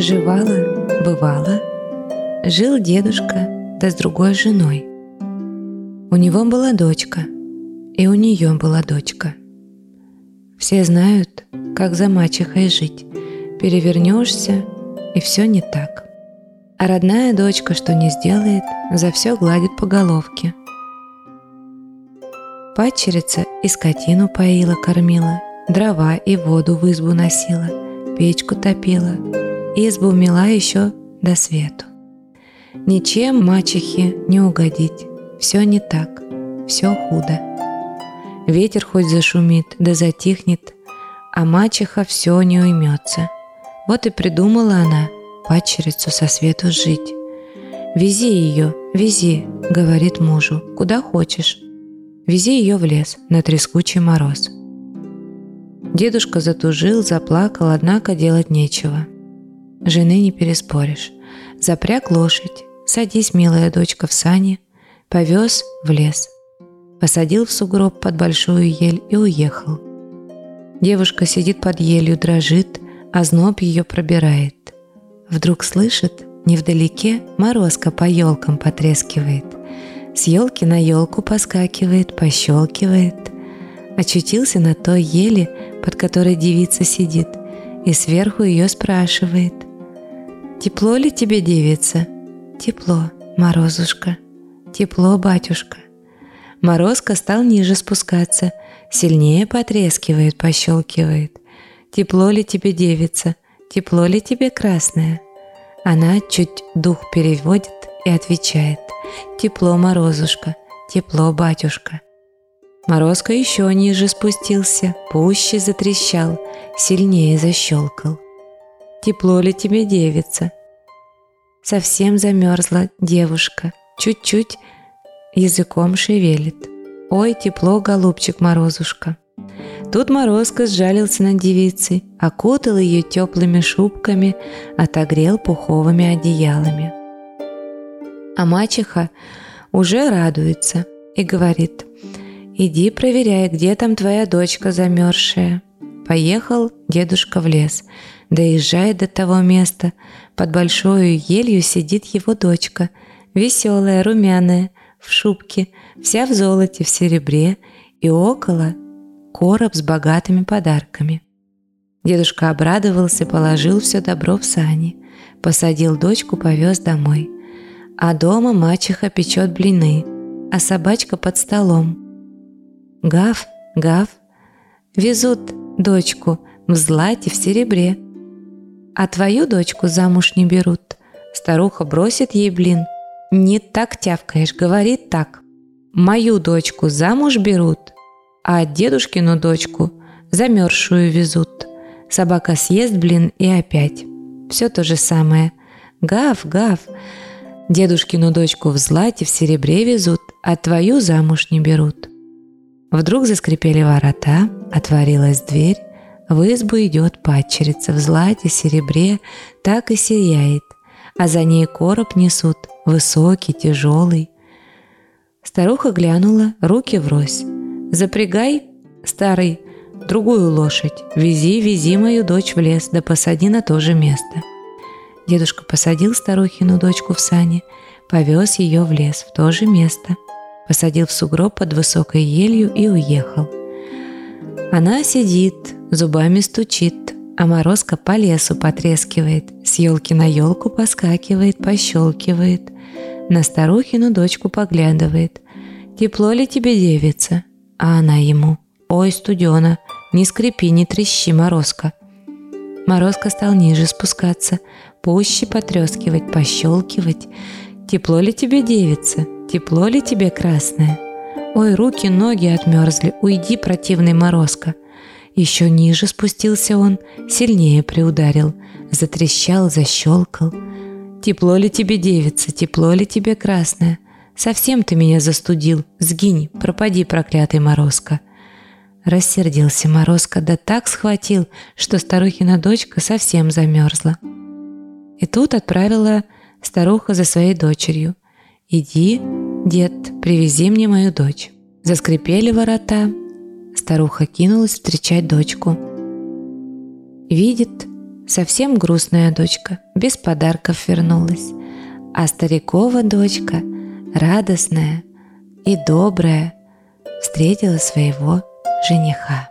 Живала, бывало, жил дедушка, да с другой женой. У него была дочка, и у нее была дочка. Все знают, как за мачехой жить. Перевернешься, и все не так. А родная дочка, что не сделает, за все гладит по головке. Падчерица и скотину поила, кормила, дрова и воду в избу носила, печку топила, избу мила еще до свету. Ничем мачехе не угодить, все не так, все худо. Ветер хоть зашумит, да затихнет, а мачеха все не уймется. Вот и придумала она падчерицу со свету жить. «Вези ее, вези», — говорит мужу, — «куда хочешь». Вези ее в лес на трескучий мороз. Дедушка затужил, заплакал, однако делать нечего. Жены не переспоришь. Запряг лошадь, садись, милая дочка, в сани, повез в лес. Посадил в сугроб под большую ель и уехал. Девушка сидит под елью, дрожит, а зноб ее пробирает. Вдруг слышит, невдалеке морозка по елкам потрескивает. С елки на елку поскакивает, пощелкивает. Очутился на той еле, под которой девица сидит, и сверху ее спрашивает. «Тепло ли тебе, девица?» «Тепло, морозушка, тепло, батюшка». Морозка стал ниже спускаться, сильнее потрескивает, пощелкивает. «Тепло ли тебе, девица? Тепло ли тебе, красная?» Она чуть дух переводит и отвечает. «Тепло, морозушка, тепло, батюшка». Морозко еще ниже спустился, пуще затрещал, сильнее защелкал. «Тепло ли тебе, девица?» Совсем замерзла девушка, чуть-чуть языком шевелит. «Ой, тепло, голубчик Морозушка!» Тут Морозко сжалился над девицей, окутал ее теплыми шубками, отогрел пуховыми одеялами. А мачеха уже радуется и говорит, «Иди проверяй, где там твоя дочка замерзшая». Поехал дедушка в лес, доезжает до того места, под большой елью сидит его дочка, веселая, румяная, в шубке, вся в золоте, в серебре, и около короб с богатыми подарками. Дедушка обрадовался, положил все добро в сани, посадил дочку, повез домой. А дома мачеха печет блины, а собачка под столом. Гав, гав, везут дочку в злате, в серебре. А твою дочку замуж не берут. Старуха бросит ей блин. Не так тявкаешь, говорит так. Мою дочку замуж берут, а дедушкину дочку замерзшую везут. Собака съест блин и опять. Все то же самое. Гав, гав. Дедушкину дочку в злате, в серебре везут, а твою замуж не берут. Вдруг заскрипели ворота, отворилась дверь, в избу идет падчерица в злате, серебре, так и сияет, а за ней короб несут, высокий, тяжелый. Старуха глянула, руки врозь. Запрягай, старый, другую лошадь. Вези, вези мою дочь в лес, да посади на то же место. Дедушка посадил старухину дочку в сани, повез ее в лес, в то же место. Посадил в сугроб под высокой елью и уехал. Она сидит, зубами стучит, а морозка по лесу потрескивает, с елки на елку поскакивает, пощелкивает, на старухину дочку поглядывает. «Тепло ли тебе, девица?» А она ему «Ой, студена, не скрипи, не трещи, Морозко». Морозко стал ниже спускаться, пуще потрескивать, пощелкивать. «Тепло ли тебе, девица? Тепло ли тебе, красная?» «Ой, руки, ноги отмерзли, уйди, противный Морозко». Еще ниже спустился он, сильнее приударил, затрещал, защелкал. «Тепло ли тебе, девица, тепло ли тебе, красная?» Совсем ты меня застудил. Сгинь, пропади, проклятый Морозко. Рассердился Морозко, да так схватил, что старухина дочка совсем замерзла. И тут отправила старуха за своей дочерью. «Иди, дед, привези мне мою дочь». Заскрипели ворота. Старуха кинулась встречать дочку. Видит, совсем грустная дочка, без подарков вернулась, а старикова дочка, радостная и добрая, встретила своего жениха.